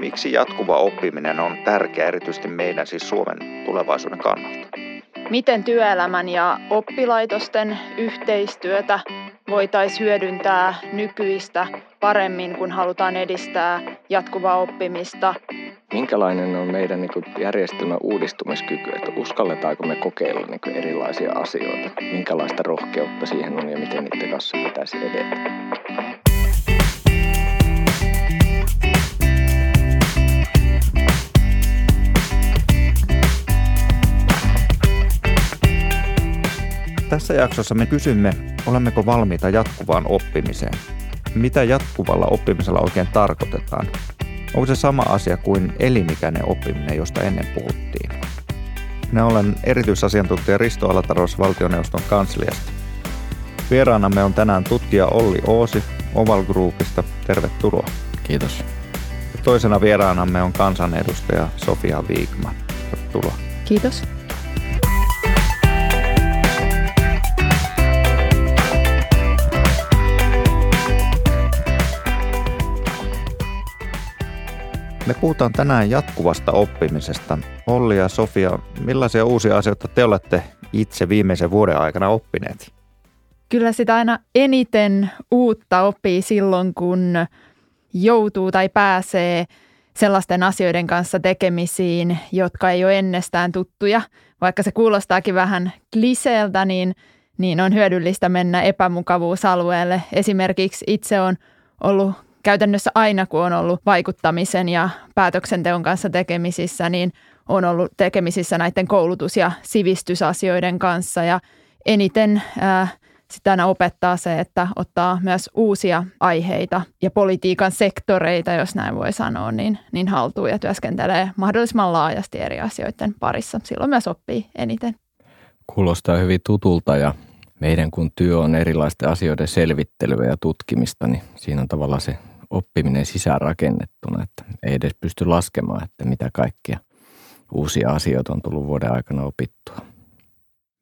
Miksi jatkuva oppiminen on tärkeä erityisesti meidän siis Suomen tulevaisuuden kannalta? Miten työelämän ja oppilaitosten yhteistyötä voitaisiin hyödyntää nykyistä paremmin, kun halutaan edistää jatkuvaa oppimista? Minkälainen on meidän niin järjestelmän uudistumiskyky, että uskalletaanko me kokeilla niin erilaisia asioita? Minkälaista rohkeutta siihen on ja miten niiden kanssa pitäisi edetä? Tässä jaksossa me kysymme, olemmeko valmiita jatkuvaan oppimiseen. Mitä jatkuvalla oppimisella oikein tarkoitetaan? Onko se sama asia kuin elinikäinen oppiminen, josta ennen puhuttiin? Minä olen erityisasiantuntija Risto Alataros valtioneuvoston kansliasta. Vieraanamme on tänään tutkija Olli Oosi Oval Groupista. Tervetuloa. Kiitos. Ja toisena vieraanamme on kansanedustaja Sofia Viikman. Tervetuloa. Kiitos. Me puhutaan tänään jatkuvasta oppimisesta. Olli ja Sofia, millaisia uusia asioita te olette itse viimeisen vuoden aikana oppineet? Kyllä sitä aina eniten uutta oppii silloin, kun joutuu tai pääsee sellaisten asioiden kanssa tekemisiin, jotka ei ole ennestään tuttuja. Vaikka se kuulostaakin vähän kliseeltä, niin, niin on hyödyllistä mennä epämukavuusalueelle. Esimerkiksi itse on ollut käytännössä aina, kun on ollut vaikuttamisen ja päätöksenteon kanssa tekemisissä, niin on ollut tekemisissä näiden koulutus- ja sivistysasioiden kanssa. Ja eniten äh, sitä opettaa se, että ottaa myös uusia aiheita ja politiikan sektoreita, jos näin voi sanoa, niin, niin haltuun ja työskentelee mahdollisimman laajasti eri asioiden parissa. Silloin myös oppii eniten. Kuulostaa hyvin tutulta ja meidän kun työ on erilaisten asioiden selvittelyä ja tutkimista, niin siinä on tavallaan se oppiminen sisäänrakennettuna, että ei edes pysty laskemaan, että mitä kaikkia uusia asioita on tullut vuoden aikana opittua.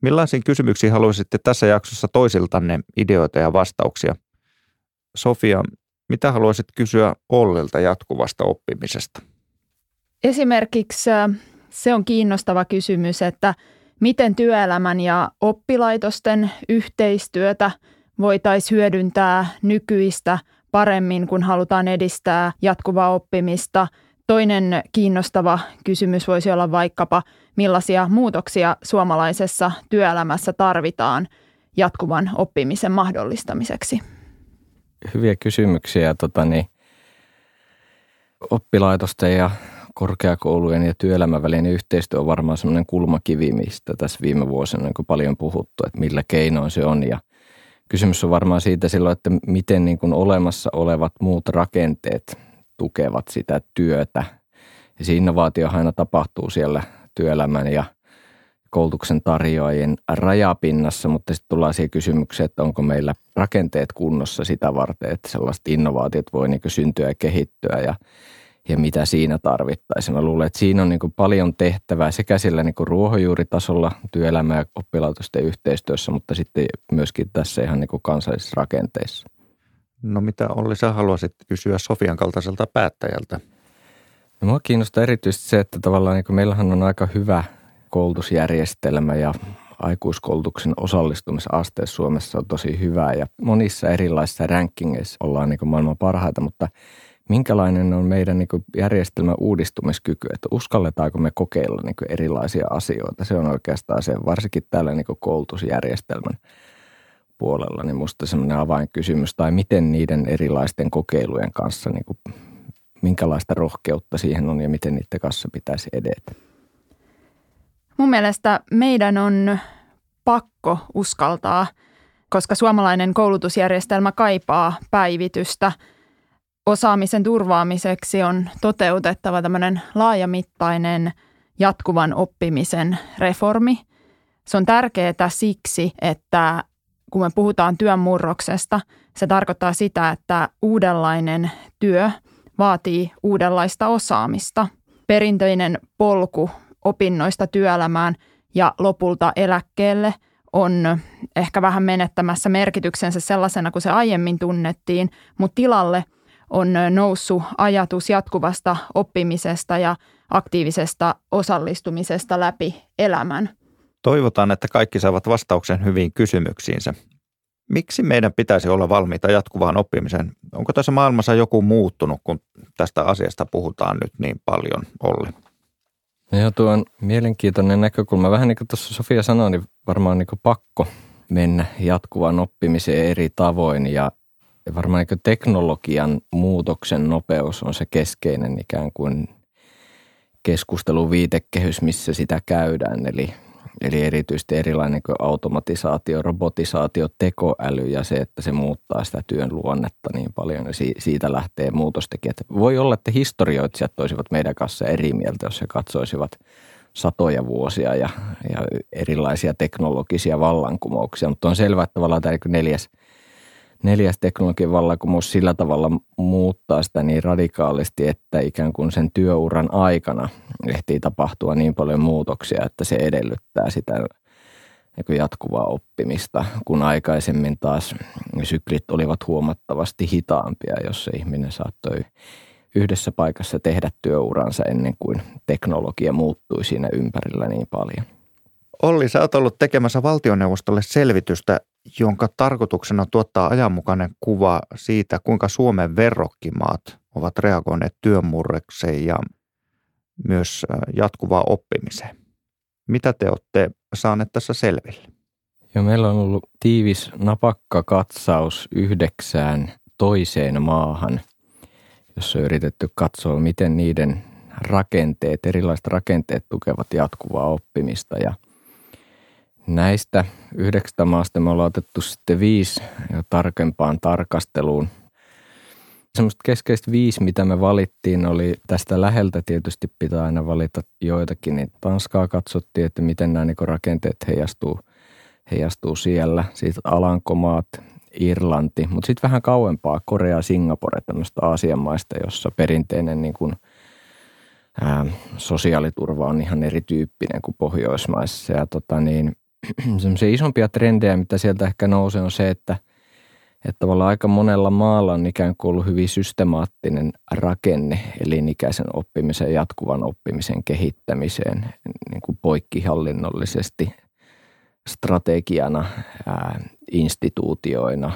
Millaisiin kysymyksiin haluaisitte tässä jaksossa toisiltanne ideoita ja vastauksia? Sofia, mitä haluaisit kysyä Ollilta jatkuvasta oppimisesta? Esimerkiksi äh, se on kiinnostava kysymys, että miten työelämän ja oppilaitosten yhteistyötä voitaisiin hyödyntää nykyistä paremmin, kun halutaan edistää jatkuvaa oppimista. Toinen kiinnostava kysymys voisi olla vaikkapa, millaisia muutoksia suomalaisessa työelämässä tarvitaan jatkuvan oppimisen mahdollistamiseksi. Hyviä kysymyksiä. Tota niin, oppilaitosten ja korkeakoulujen ja työelämän välinen yhteistyö on varmaan sellainen kulmakivi, mistä tässä viime vuosina on paljon puhuttu, että millä keinoin se on. Ja kysymys on varmaan siitä silloin, että miten niin kuin olemassa olevat muut rakenteet tukevat sitä työtä. Ja se innovaatio aina tapahtuu siellä työelämän ja koulutuksen tarjoajien rajapinnassa, mutta sitten tullaan siihen kysymykseen, että onko meillä rakenteet kunnossa sitä varten, että sellaiset innovaatiot voi niin syntyä ja kehittyä ja ja mitä siinä tarvittaisiin. Mä luulen, että siinä on niin paljon tehtävää sekä sillä niin ruohonjuuritasolla työelämä- ja oppilaitosten yhteistyössä, mutta sitten myöskin tässä ihan niin kansallisissa rakenteissa. No mitä Olli, sä haluaisit kysyä Sofian kaltaiselta päättäjältä? No, mua kiinnostaa erityisesti se, että tavallaan niin meillähän on aika hyvä koulutusjärjestelmä ja aikuiskoulutuksen osallistumisaste Suomessa on tosi hyvä ja monissa erilaisissa rankingeissa ollaan niin maailman parhaita, mutta – minkälainen on meidän niin järjestelmän uudistumiskyky, että uskalletaanko me kokeilla niin erilaisia asioita. Se on oikeastaan se, varsinkin tällä niin koulutusjärjestelmän puolella, niin musta semmoinen avainkysymys, tai miten niiden erilaisten kokeilujen kanssa, niin kuin, minkälaista rohkeutta siihen on ja miten niiden kanssa pitäisi edetä. Mun mielestä meidän on pakko uskaltaa, koska suomalainen koulutusjärjestelmä kaipaa päivitystä – osaamisen turvaamiseksi on toteutettava tämmöinen laajamittainen jatkuvan oppimisen reformi. Se on tärkeää siksi, että kun me puhutaan työn murroksesta, se tarkoittaa sitä, että uudenlainen työ vaatii uudenlaista osaamista. Perinteinen polku opinnoista työelämään ja lopulta eläkkeelle on ehkä vähän menettämässä merkityksensä sellaisena kuin se aiemmin tunnettiin, mutta tilalle – on noussut ajatus jatkuvasta oppimisesta ja aktiivisesta osallistumisesta läpi elämän. Toivotaan, että kaikki saavat vastauksen hyviin kysymyksiinsä. Miksi meidän pitäisi olla valmiita jatkuvaan oppimiseen? Onko tässä maailmassa joku muuttunut, kun tästä asiasta puhutaan nyt niin paljon, Olli? No joo, tuo on mielenkiintoinen näkökulma. Vähän niin kuin tuossa Sofia sanoi, niin varmaan niin kuin pakko mennä jatkuvaan oppimiseen eri tavoin ja varmaan niin teknologian muutoksen nopeus on se keskeinen ikään kuin keskustelun viitekehys, missä sitä käydään. Eli Eli erityisesti erilainen kuin automatisaatio, robotisaatio, tekoäly ja se, että se muuttaa sitä työn luonnetta niin paljon ja siitä lähtee muutostekijät. Voi olla, että historioitsijat olisivat meidän kanssa eri mieltä, jos he katsoisivat satoja vuosia ja, ja erilaisia teknologisia vallankumouksia, mutta on selvää, että tavallaan tämä neljäs – neljäs teknologian vallankumous sillä tavalla muuttaa sitä niin radikaalisti, että ikään kuin sen työuran aikana ehtii tapahtua niin paljon muutoksia, että se edellyttää sitä jatkuvaa oppimista, kun aikaisemmin taas syklit olivat huomattavasti hitaampia, jos se ihminen saattoi yhdessä paikassa tehdä työuransa ennen kuin teknologia muuttui siinä ympärillä niin paljon. Olli, sä oot ollut tekemässä valtioneuvostolle selvitystä, jonka tarkoituksena tuottaa ajanmukainen kuva siitä, kuinka Suomen verrokkimaat ovat reagoineet työmurrekseen ja myös jatkuvaa oppimiseen. Mitä te olette saaneet tässä selville? Joo, meillä on ollut tiivis napakka katsaus yhdeksään toiseen maahan, jossa on yritetty katsoa, miten niiden rakenteet, erilaiset rakenteet tukevat jatkuvaa oppimista ja – Näistä yhdeksästä maasta me ollaan otettu sitten viisi tarkempaan tarkasteluun. Semmoista keskeistä viisi, mitä me valittiin, oli tästä läheltä tietysti pitää aina valita joitakin. Niin Tanskaa katsottiin, että miten nämä niin rakenteet heijastuu, heijastuu siellä. Siitä Alankomaat, Irlanti, mutta sitten vähän kauempaa Korea, Singapore, tämmöistä Aasian maista, jossa perinteinen niin kuin, ää, sosiaaliturva on ihan erityyppinen kuin Pohjoismaissa. Ja tota niin, semmoisia isompia trendejä, mitä sieltä ehkä nousee, on se, että, että tavallaan aika monella maalla on ikään kuin ollut hyvin systemaattinen rakenne elinikäisen oppimisen, jatkuvan oppimisen kehittämiseen niin kuin poikkihallinnollisesti strategiana, ää, instituutioina,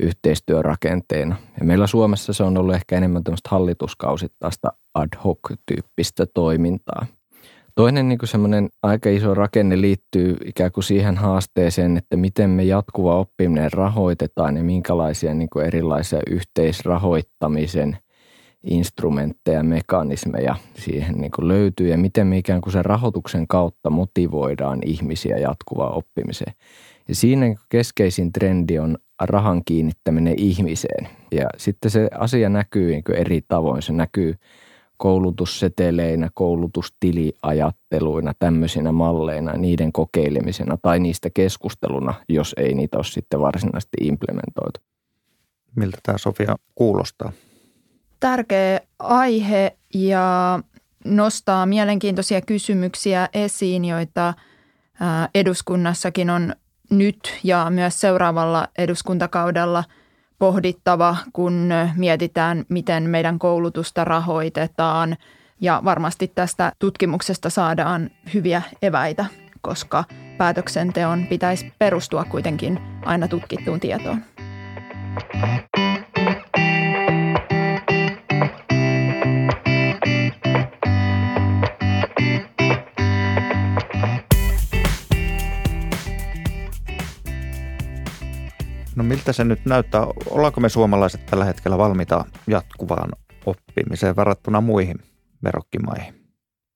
yhteistyörakenteena. Ja meillä Suomessa se on ollut ehkä enemmän tämmöistä hallituskausittaista ad hoc-tyyppistä toimintaa – Toinen niin semmoinen aika iso rakenne liittyy ikään kuin siihen haasteeseen, että miten me jatkuva oppiminen rahoitetaan ja minkälaisia niin kuin erilaisia yhteisrahoittamisen instrumentteja, mekanismeja siihen niin kuin löytyy ja miten me ikään kuin sen rahoituksen kautta motivoidaan ihmisiä jatkuvaan oppimiseen. Ja siinä niin keskeisin trendi on rahan kiinnittäminen ihmiseen. Ja sitten se asia näkyy niin eri tavoin. Se näkyy koulutusseteleinä, koulutustiliajatteluina, tämmöisinä malleina, niiden kokeilemisena tai niistä keskusteluna, jos ei niitä ole sitten varsinaisesti implementoitu. Miltä tämä Sofia kuulostaa? Tärkeä aihe ja nostaa mielenkiintoisia kysymyksiä esiin, joita eduskunnassakin on nyt ja myös seuraavalla eduskuntakaudella – pohdittava, kun mietitään, miten meidän koulutusta rahoitetaan. Ja varmasti tästä tutkimuksesta saadaan hyviä eväitä, koska päätöksenteon pitäisi perustua kuitenkin aina tutkittuun tietoon. Miltä se nyt näyttää? Ollaanko me suomalaiset tällä hetkellä valmiita jatkuvaan oppimiseen verrattuna muihin verokkimaihin?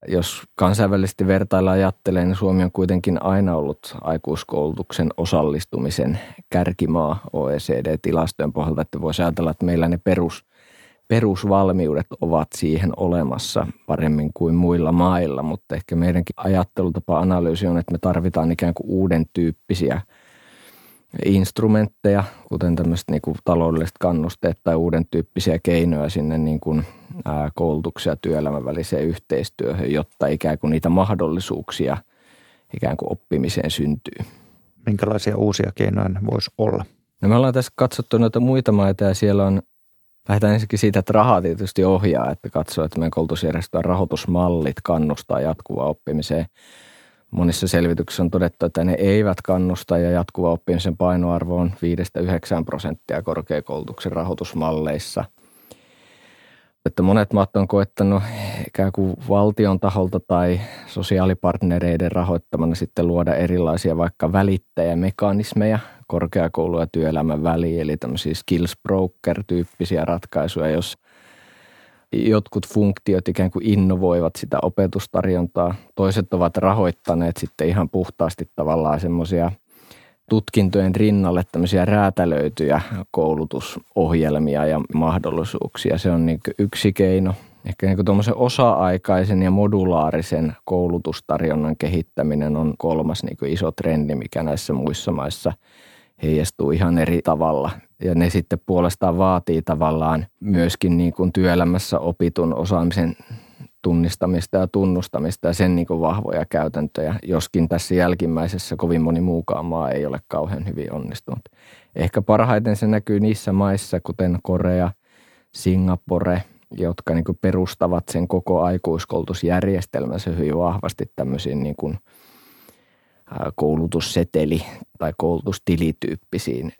Jos kansainvälisesti vertailla ajattelee, niin Suomi on kuitenkin aina ollut aikuiskoulutuksen osallistumisen kärkimaa OECD-tilastojen pohjalta, että voisi ajatella, että meillä ne perus, perusvalmiudet ovat siihen olemassa paremmin kuin muilla mailla, mutta ehkä meidänkin ajattelutapa-analyysi on, että me tarvitaan ikään kuin uuden tyyppisiä – instrumentteja, kuten tämmöiset niin kuin taloudelliset kannusteet tai uuden tyyppisiä keinoja sinne niin kuin, ää, koulutuksen ja työelämän väliseen yhteistyöhön, jotta ikään kuin niitä mahdollisuuksia ikään kuin oppimiseen syntyy. Minkälaisia uusia keinoja ne voisi olla? No me ollaan tässä katsottu noita muita maita ja siellä on Lähdetään ensinnäkin siitä, että rahaa tietysti ohjaa, että katsoo, että meidän koulutusjärjestelmän rahoitusmallit kannustaa jatkuvaa oppimiseen. Monissa selvityksissä on todettu, että ne eivät kannusta ja jatkuva oppimisen painoarvo on 5-9 prosenttia korkeakoulutuksen rahoitusmalleissa. Että monet maat on koettanut ikään kuin valtion taholta tai sosiaalipartnereiden rahoittamana sitten luoda erilaisia vaikka välittäjämekanismeja korkeakoulu- ja työelämän väliin, eli tämmöisiä skills broker-tyyppisiä ratkaisuja, jos jotkut funktiot ikään kuin innovoivat sitä opetustarjontaa. Toiset ovat rahoittaneet sitten ihan puhtaasti tavallaan semmoisia tutkintojen rinnalle tämmöisiä räätälöityjä koulutusohjelmia ja mahdollisuuksia. Se on niin yksi keino. Ehkä niin tuommoisen osa-aikaisen ja modulaarisen koulutustarjonnan kehittäminen on kolmas niin iso trendi, mikä näissä muissa maissa heijastuu ihan eri tavalla ja ne sitten puolestaan vaatii tavallaan myöskin niin kuin työelämässä opitun osaamisen tunnistamista ja tunnustamista ja sen niin kuin vahvoja käytäntöjä, joskin tässä jälkimmäisessä kovin moni muukaan maa ei ole kauhean hyvin onnistunut. Ehkä parhaiten se näkyy niissä maissa, kuten Korea, Singapore, jotka niin kuin perustavat sen koko aikuiskoulutusjärjestelmänsä hyvin vahvasti tämmöisiin niin kuin – koulutusseteli tai koulutustilityyppisiin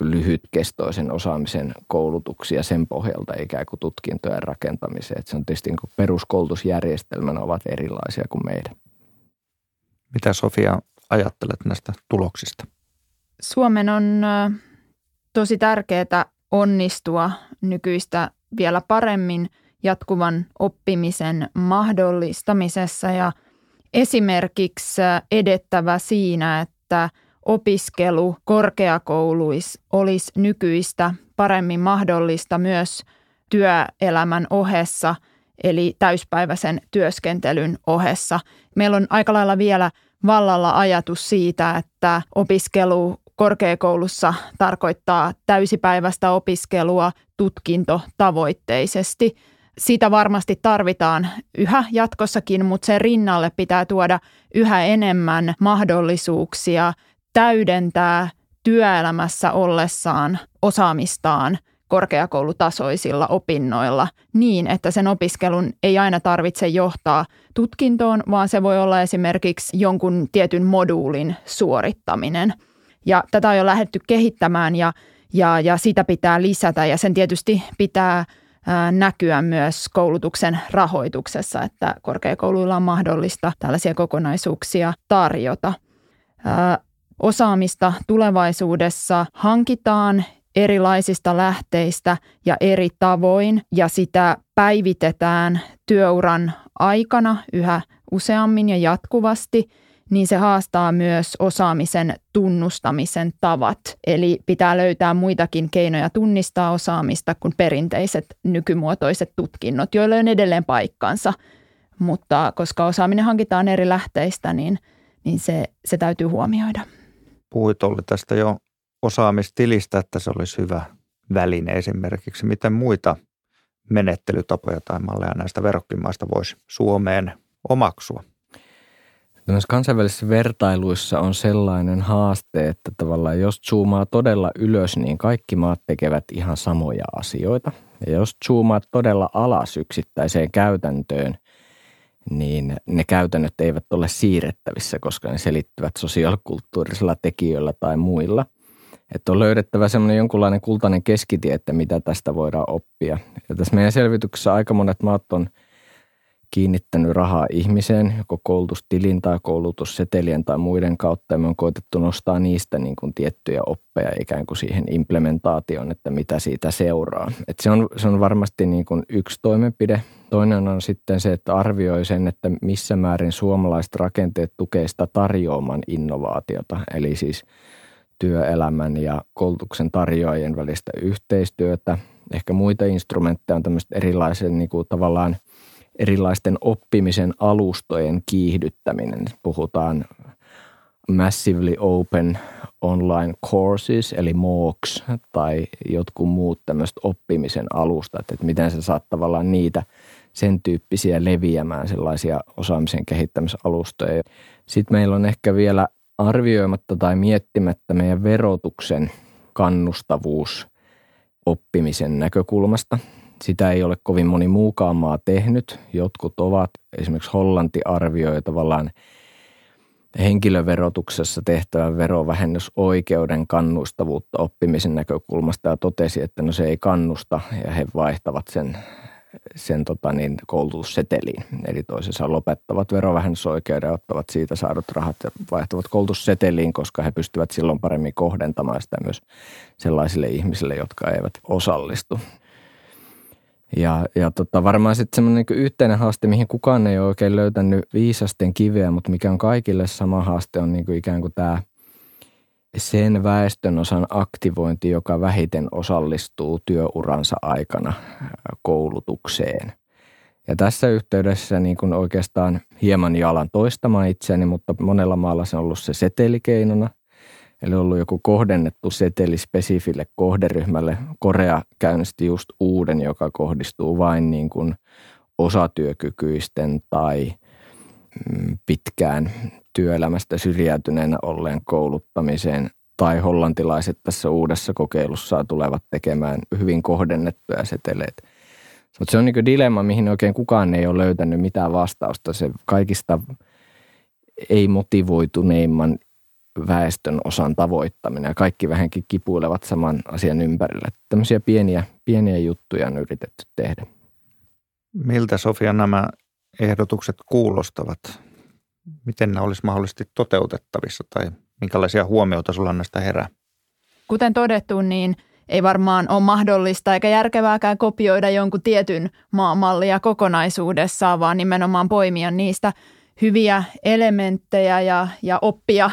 lyhytkestoisen osaamisen koulutuksia sen pohjalta ikään kuin tutkintojen rakentamiseen. Että se on tietysti niin peruskoulutusjärjestelmänä ovat erilaisia kuin meidän. Mitä Sofia ajattelet näistä tuloksista? Suomen on tosi tärkeää onnistua nykyistä vielä paremmin jatkuvan oppimisen mahdollistamisessa ja – esimerkiksi edettävä siinä, että opiskelu korkeakouluissa olisi nykyistä paremmin mahdollista myös työelämän ohessa, eli täyspäiväisen työskentelyn ohessa. Meillä on aika lailla vielä vallalla ajatus siitä, että opiskelu korkeakoulussa tarkoittaa täysipäiväistä opiskelua tutkintotavoitteisesti – sitä varmasti tarvitaan yhä jatkossakin, mutta sen rinnalle pitää tuoda yhä enemmän mahdollisuuksia täydentää työelämässä ollessaan osaamistaan korkeakoulutasoisilla opinnoilla niin, että sen opiskelun ei aina tarvitse johtaa tutkintoon, vaan se voi olla esimerkiksi jonkun tietyn moduulin suorittaminen. Ja tätä on jo lähdetty kehittämään ja, ja, ja sitä pitää lisätä ja sen tietysti pitää – näkyä myös koulutuksen rahoituksessa, että korkeakouluilla on mahdollista tällaisia kokonaisuuksia tarjota. Osaamista tulevaisuudessa hankitaan erilaisista lähteistä ja eri tavoin ja sitä päivitetään työuran aikana yhä useammin ja jatkuvasti – niin se haastaa myös osaamisen tunnustamisen tavat. Eli pitää löytää muitakin keinoja tunnistaa osaamista kuin perinteiset nykymuotoiset tutkinnot, joilla on edelleen paikkansa. Mutta koska osaaminen hankitaan eri lähteistä, niin, niin se, se täytyy huomioida. Puhuit Olli tästä jo osaamistilistä, että se olisi hyvä väline esimerkiksi. Miten muita menettelytapoja tai malleja näistä verrokkimaista voisi Suomeen omaksua? Näissä kansainvälisissä vertailuissa on sellainen haaste, että tavallaan jos zoomaa todella ylös, niin kaikki maat tekevät ihan samoja asioita. Ja jos zoomaat todella alas yksittäiseen käytäntöön, niin ne käytännöt eivät ole siirrettävissä, koska ne selittyvät sosiaalikulttuurisilla tekijöillä tai muilla. Että on löydettävä semmoinen jonkunlainen kultainen keskitie, että mitä tästä voidaan oppia. Ja tässä meidän selvityksessä aika monet maat on – kiinnittänyt rahaa ihmiseen, joko koulutustilin tai koulutussetelien tai muiden kautta. Ja me on koitettu nostaa niistä niin kuin tiettyjä oppeja ikään kuin siihen implementaatioon, että mitä siitä seuraa. Et se, on, se on varmasti niin kuin yksi toimenpide. Toinen on sitten se, että arvioi sen, että missä määrin suomalaiset rakenteet tukee sitä tarjoaman innovaatiota. Eli siis työelämän ja koulutuksen tarjoajien välistä yhteistyötä. Ehkä muita instrumentteja on tämmöiset erilaisen niin kuin tavallaan – erilaisten oppimisen alustojen kiihdyttäminen. Puhutaan Massively Open Online Courses, eli MOOCs, tai jotkut muut tämmöiset oppimisen alustat, että miten sä saat tavallaan niitä sen tyyppisiä leviämään, sellaisia osaamisen kehittämisalustoja. Sitten meillä on ehkä vielä arvioimatta tai miettimättä meidän verotuksen kannustavuus oppimisen näkökulmasta. Sitä ei ole kovin moni muukaan maa tehnyt. Jotkut ovat, esimerkiksi Hollanti arvioi tavallaan henkilöverotuksessa tehtävän verovähennysoikeuden kannustavuutta oppimisen näkökulmasta ja totesi, että no se ei kannusta ja he vaihtavat sen sen tota niin, koulutusseteliin. Eli toisessa lopettavat verovähennysoikeuden ja ottavat siitä saadut rahat ja vaihtavat koulutusseteliin, koska he pystyvät silloin paremmin kohdentamaan sitä myös sellaisille ihmisille, jotka eivät osallistu. Ja, ja tota, varmaan sitten semmoinen niin yhteinen haaste, mihin kukaan ei ole oikein löytänyt viisasten kiveä, mutta mikä on kaikille sama haaste, on niin kuin ikään kuin tämä – sen väestönosan aktivointi, joka vähiten osallistuu työuransa aikana koulutukseen. Ja tässä yhteydessä niin kuin oikeastaan hieman jalan toistamaan itseäni, mutta monella maalla se on ollut se setelikeinona. Eli ollut joku kohdennettu seteli spesifille kohderyhmälle. Korea käynnisti just uuden, joka kohdistuu vain niin kuin osatyökykyisten tai mm, pitkään työelämästä syrjäytyneenä olleen kouluttamiseen tai hollantilaiset tässä uudessa kokeilussa tulevat tekemään hyvin kohdennettuja seteleitä. Mutta se on niin dilemma, mihin oikein kukaan ei ole löytänyt mitään vastausta. Se kaikista ei-motivoituneimman väestön osan tavoittaminen ja kaikki vähänkin kipuilevat saman asian ympärillä. Tämmöisiä pieniä, pieniä juttuja on yritetty tehdä. Miltä Sofia nämä ehdotukset kuulostavat? miten ne olisi mahdollisesti toteutettavissa tai minkälaisia huomioita sulla näistä herää? Kuten todettu, niin ei varmaan ole mahdollista eikä järkevääkään kopioida jonkun tietyn maamallia kokonaisuudessaan, vaan nimenomaan poimia niistä hyviä elementtejä ja, ja oppia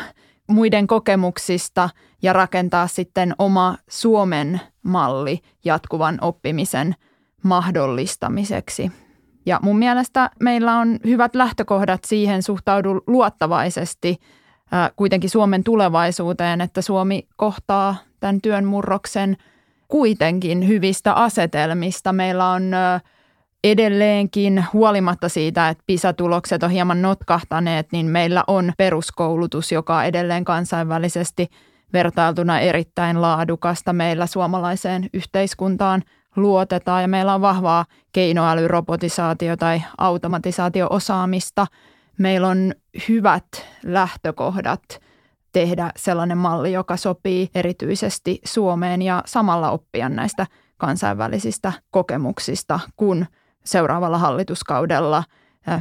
muiden kokemuksista ja rakentaa sitten oma Suomen malli jatkuvan oppimisen mahdollistamiseksi. Ja mun mielestä meillä on hyvät lähtökohdat siihen suhtaudu luottavaisesti kuitenkin Suomen tulevaisuuteen, että Suomi kohtaa tämän työn murroksen kuitenkin hyvistä asetelmista. Meillä on edelleenkin huolimatta siitä, että PISA-tulokset on hieman notkahtaneet, niin meillä on peruskoulutus, joka on edelleen kansainvälisesti vertailtuna erittäin laadukasta meillä suomalaiseen yhteiskuntaan – luotetaan ja meillä on vahvaa keinoäly, robotisaatio tai automatisaatio-osaamista. Meillä on hyvät lähtökohdat tehdä sellainen malli, joka sopii erityisesti Suomeen ja samalla oppia näistä kansainvälisistä kokemuksista, kun seuraavalla hallituskaudella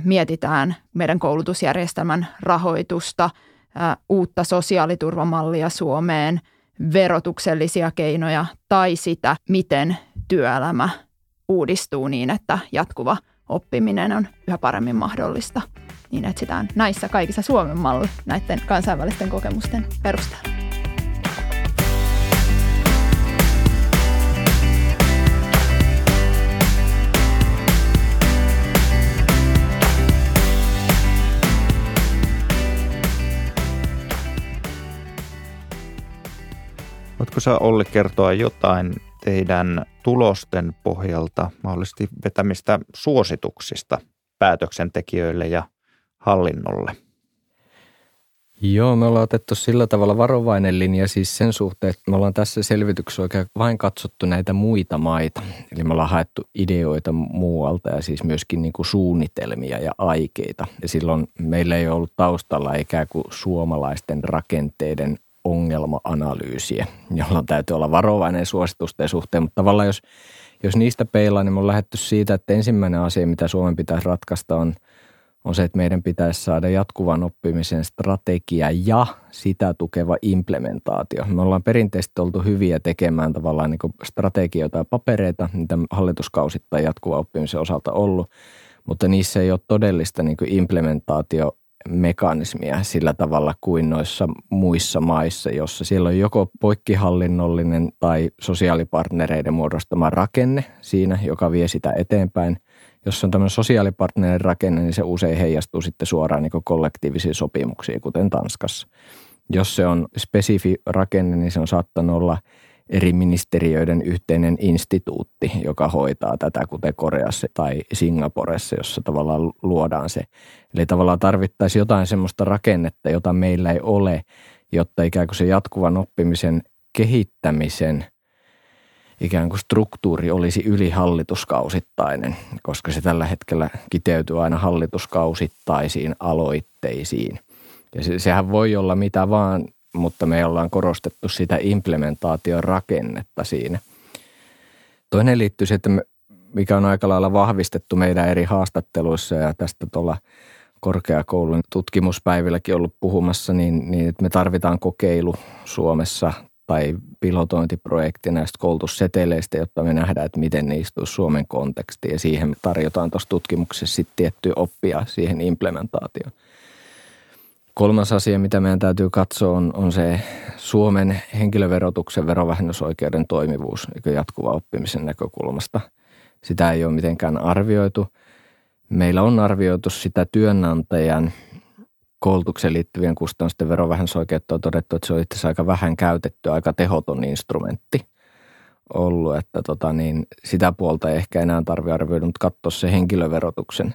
mietitään meidän koulutusjärjestelmän rahoitusta, uutta sosiaaliturvamallia Suomeen, verotuksellisia keinoja tai sitä, miten työelämä uudistuu niin, että jatkuva oppiminen on yhä paremmin mahdollista. Niin etsitään näissä kaikissa Suomen malli näiden kansainvälisten kokemusten perusteella. Voitko sä Olli kertoa jotain teidän tulosten pohjalta mahdollisesti vetämistä suosituksista päätöksentekijöille ja hallinnolle? Joo, me ollaan otettu sillä tavalla varovainen linja siis sen suhteen, että me ollaan tässä selvityksessä oikein vain katsottu näitä muita maita. Eli me ollaan haettu ideoita muualta ja siis myöskin niin kuin suunnitelmia ja aikeita. Ja silloin meillä ei ollut taustalla ikään kuin suomalaisten rakenteiden ongelma-analyysiä, jolla täytyy olla varovainen suositusten suhteen, mutta tavallaan jos, jos niistä peilaa, niin me on lähdetty siitä, että ensimmäinen asia, mitä Suomen pitäisi ratkaista on, on se, että meidän pitäisi saada jatkuvan oppimisen strategia ja sitä tukeva implementaatio. Me ollaan perinteisesti oltu hyviä tekemään tavallaan niin strategioita ja papereita, mitä hallituskausittain jatkuva oppimisen osalta ollut, mutta niissä ei ole todellista niin implementaatio mekanismia sillä tavalla kuin noissa muissa maissa, jossa siellä on joko poikkihallinnollinen tai sosiaalipartnereiden muodostama rakenne siinä, joka vie sitä eteenpäin. Jos on tämmöinen sosiaalipartnerin rakenne, niin se usein heijastuu sitten suoraan niin kollektiivisiin sopimuksiin, kuten Tanskassa. Jos se on spesifi rakenne, niin se on saattanut olla – eri ministeriöiden yhteinen instituutti, joka hoitaa tätä, kuten Koreassa tai Singaporessa, jossa tavallaan luodaan se. Eli tavallaan tarvittaisiin jotain semmoista rakennetta, jota meillä ei ole, jotta ikään kuin se jatkuvan oppimisen kehittämisen ikään kuin struktuuri olisi ylihallituskausittainen, koska se tällä hetkellä kiteytyy aina hallituskausittaisiin aloitteisiin. Ja se, sehän voi olla mitä vaan, mutta me ollaan korostettu sitä implementaation rakennetta siinä. Toinen liittyy me, mikä on aika lailla vahvistettu meidän eri haastatteluissa ja tästä tuolla korkeakoulun tutkimuspäivilläkin ollut puhumassa, niin, niin että me tarvitaan kokeilu Suomessa tai pilotointiprojekti näistä koulutusseteleistä, jotta me nähdään, että miten ne istuu Suomen kontekstiin ja siihen tarjotaan tuossa tutkimuksessa sitten tiettyä oppia siihen implementaatioon. Kolmas asia, mitä meidän täytyy katsoa, on, on se Suomen henkilöverotuksen verovähennysoikeuden toimivuus jatkuva oppimisen näkökulmasta. Sitä ei ole mitenkään arvioitu. Meillä on arvioitu sitä työnantajan – koulutukseen liittyvien kustannusten verovähennysoikeutta on todettu, että se on itse asiassa aika vähän käytetty, aika tehoton instrumentti ollut, että tota niin, sitä puolta ei ehkä enää tarvitse arvioida, mutta katsoa se henkilöverotuksen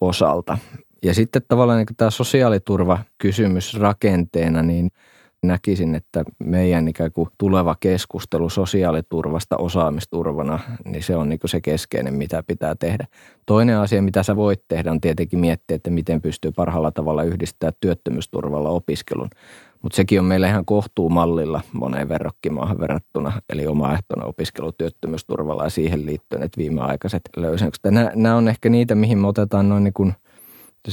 osalta. Ja sitten tavallaan niin tämä sosiaaliturvakysymys rakenteena, niin – näkisin, että meidän ikään kuin tuleva keskustelu sosiaaliturvasta osaamisturvana, niin se on niin se keskeinen, mitä pitää tehdä. Toinen asia, mitä sä voit tehdä, on tietenkin miettiä, että miten pystyy parhaalla tavalla yhdistämään työttömyysturvalla opiskelun. Mutta sekin on meillä ihan kohtuumallilla moneen verrokkimaahan verrattuna, eli omaehtona opiskelu työttömyysturvalla ja siihen liittyen, että viimeaikaiset löysennykset. Nämä on ehkä niitä, mihin me otetaan noin niin kuin –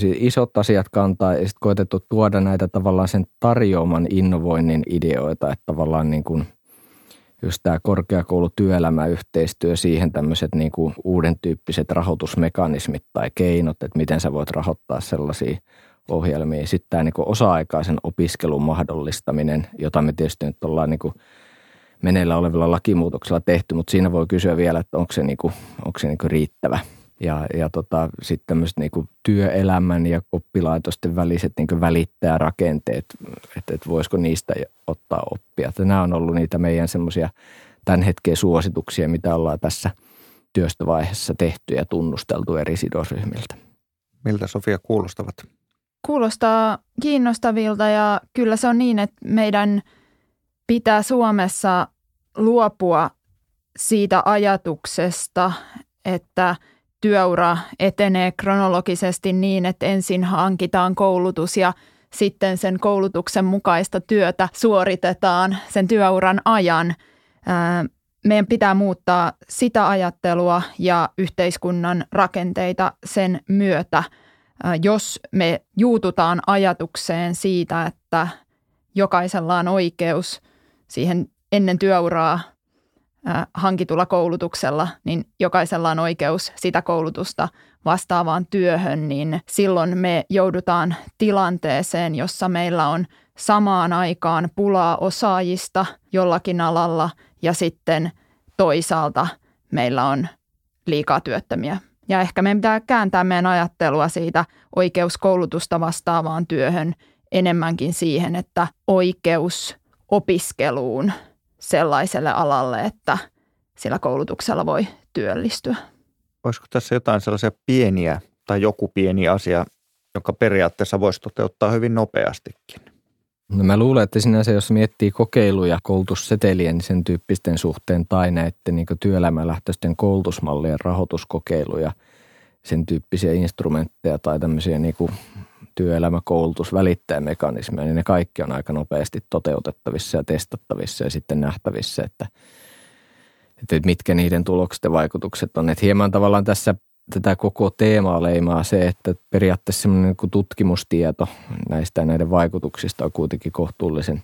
isot asiat kantaa ja sitten koetettu tuoda näitä tavallaan sen tarjoaman innovoinnin ideoita, että tavallaan niin kuin just tämä korkeakoulutyöelämäyhteistyö, siihen tämmöiset niin kuin uuden tyyppiset rahoitusmekanismit tai keinot, että miten sä voit rahoittaa sellaisia ohjelmia. Sitten tämä niin kuin osa-aikaisen opiskelun mahdollistaminen, jota me tietysti nyt ollaan niin kuin meneillä olevilla lakimuutoksilla tehty, mutta siinä voi kysyä vielä, että onko se, niin kuin, onko se niin kuin riittävä – ja, ja tota, sitten tämmöiset niin työelämän ja oppilaitosten väliset niin välittäjärakenteet, että, että voisiko niistä ottaa oppia. Että nämä on ollut niitä meidän semmoisia tämän hetken suosituksia, mitä ollaan tässä työstövaiheessa tehty ja tunnusteltu eri sidosryhmiltä. Miltä Sofia kuulostavat? Kuulostaa kiinnostavilta ja kyllä se on niin, että meidän pitää Suomessa luopua siitä ajatuksesta, että – työura etenee kronologisesti niin, että ensin hankitaan koulutus ja sitten sen koulutuksen mukaista työtä suoritetaan sen työuran ajan. Meidän pitää muuttaa sitä ajattelua ja yhteiskunnan rakenteita sen myötä, jos me juututaan ajatukseen siitä, että jokaisella on oikeus siihen ennen työuraa hankitulla koulutuksella, niin jokaisella on oikeus sitä koulutusta vastaavaan työhön, niin silloin me joudutaan tilanteeseen, jossa meillä on samaan aikaan pulaa osaajista jollakin alalla ja sitten toisaalta meillä on liikaa työttömiä. Ja ehkä meidän pitää kääntää meidän ajattelua siitä oikeuskoulutusta vastaavaan työhön enemmänkin siihen, että oikeus opiskeluun – sellaiselle alalle, että sillä koulutuksella voi työllistyä. Olisiko tässä jotain sellaisia pieniä tai joku pieni asia, joka periaatteessa voisi toteuttaa hyvin nopeastikin? No mä luulen, että sinänsä jos miettii kokeiluja koulutussetelien niin sen tyyppisten suhteen tai näiden niin työelämälähtöisten koulutusmallien rahoituskokeiluja, sen tyyppisiä instrumentteja tai tämmöisiä niin kuin työelämäkoulutus, välittäjämekanismeja, niin ne kaikki on aika nopeasti toteutettavissa ja testattavissa ja sitten nähtävissä, että, että mitkä niiden tulokset ja vaikutukset on. Että hieman tavallaan tässä tätä koko teemaa leimaa se, että periaatteessa semmoinen niin tutkimustieto näistä ja näiden vaikutuksista on kuitenkin kohtuullisen,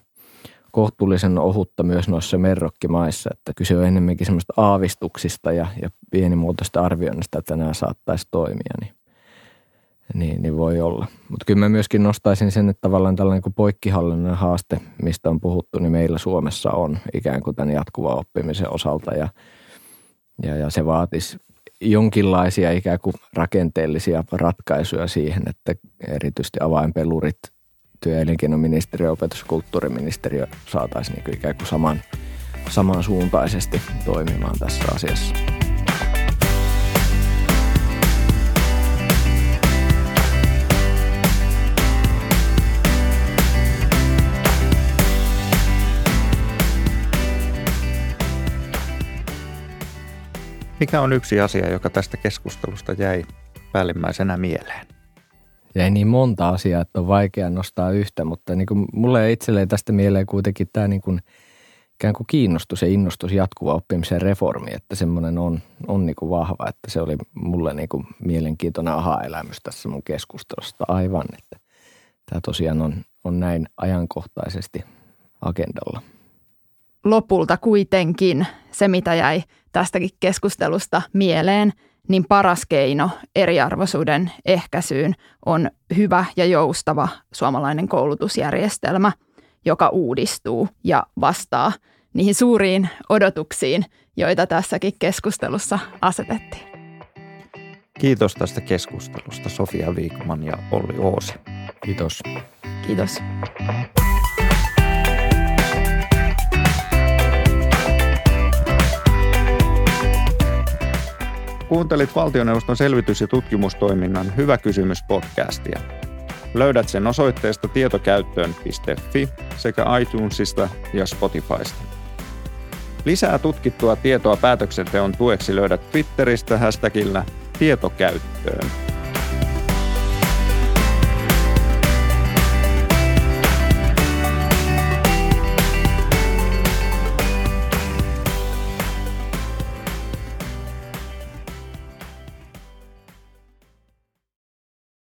kohtuullisen ohutta myös noissa merrokkimaissa, että kyse on enemmänkin semmoista aavistuksista ja, ja pienimuotoista arvioinnista, että nämä saattaisi toimia, niin niin, niin voi olla. Mutta kyllä mä myöskin nostaisin sen, että tavallaan tällainen kuin poikkihallinnon haaste, mistä on puhuttu, niin meillä Suomessa on ikään kuin tämän jatkuvan oppimisen osalta ja, ja, ja se vaatisi jonkinlaisia ikään kuin rakenteellisia ratkaisuja siihen, että erityisesti avainpelurit työ- ja elinkeinoministeriö, opetus- ja kulttuuriministeriö saataisiin niin ikään kuin saman, samansuuntaisesti toimimaan tässä asiassa. Mikä on yksi asia, joka tästä keskustelusta jäi päällimmäisenä mieleen? Jäi niin monta asiaa, että on vaikea nostaa yhtä, mutta niin kuin mulle itselleen tästä mieleen kuitenkin tämä niin kuin ikään kuin kiinnostus ja innostus jatkuva oppimisen reformi, että semmoinen on, on niin kuin vahva, että se oli mulle niin kuin mielenkiintoinen aha-elämys tässä mun keskustelusta aivan, että tämä tosiaan on, on näin ajankohtaisesti agendalla. Lopulta kuitenkin se, mitä jäi tästäkin keskustelusta mieleen, niin paras keino eriarvoisuuden ehkäisyyn on hyvä ja joustava suomalainen koulutusjärjestelmä, joka uudistuu ja vastaa niihin suuriin odotuksiin, joita tässäkin keskustelussa asetettiin. Kiitos tästä keskustelusta Sofia Viikman ja Olli Oosi. Kiitos. Kiitos. Kuuntelit valtioneuvoston selvitys- ja tutkimustoiminnan Hyvä kysymys podcastia. Löydät sen osoitteesta tietokäyttöön.fi sekä iTunesista ja Spotifysta. Lisää tutkittua tietoa päätöksenteon tueksi löydät Twitteristä hashtagillä tietokäyttöön.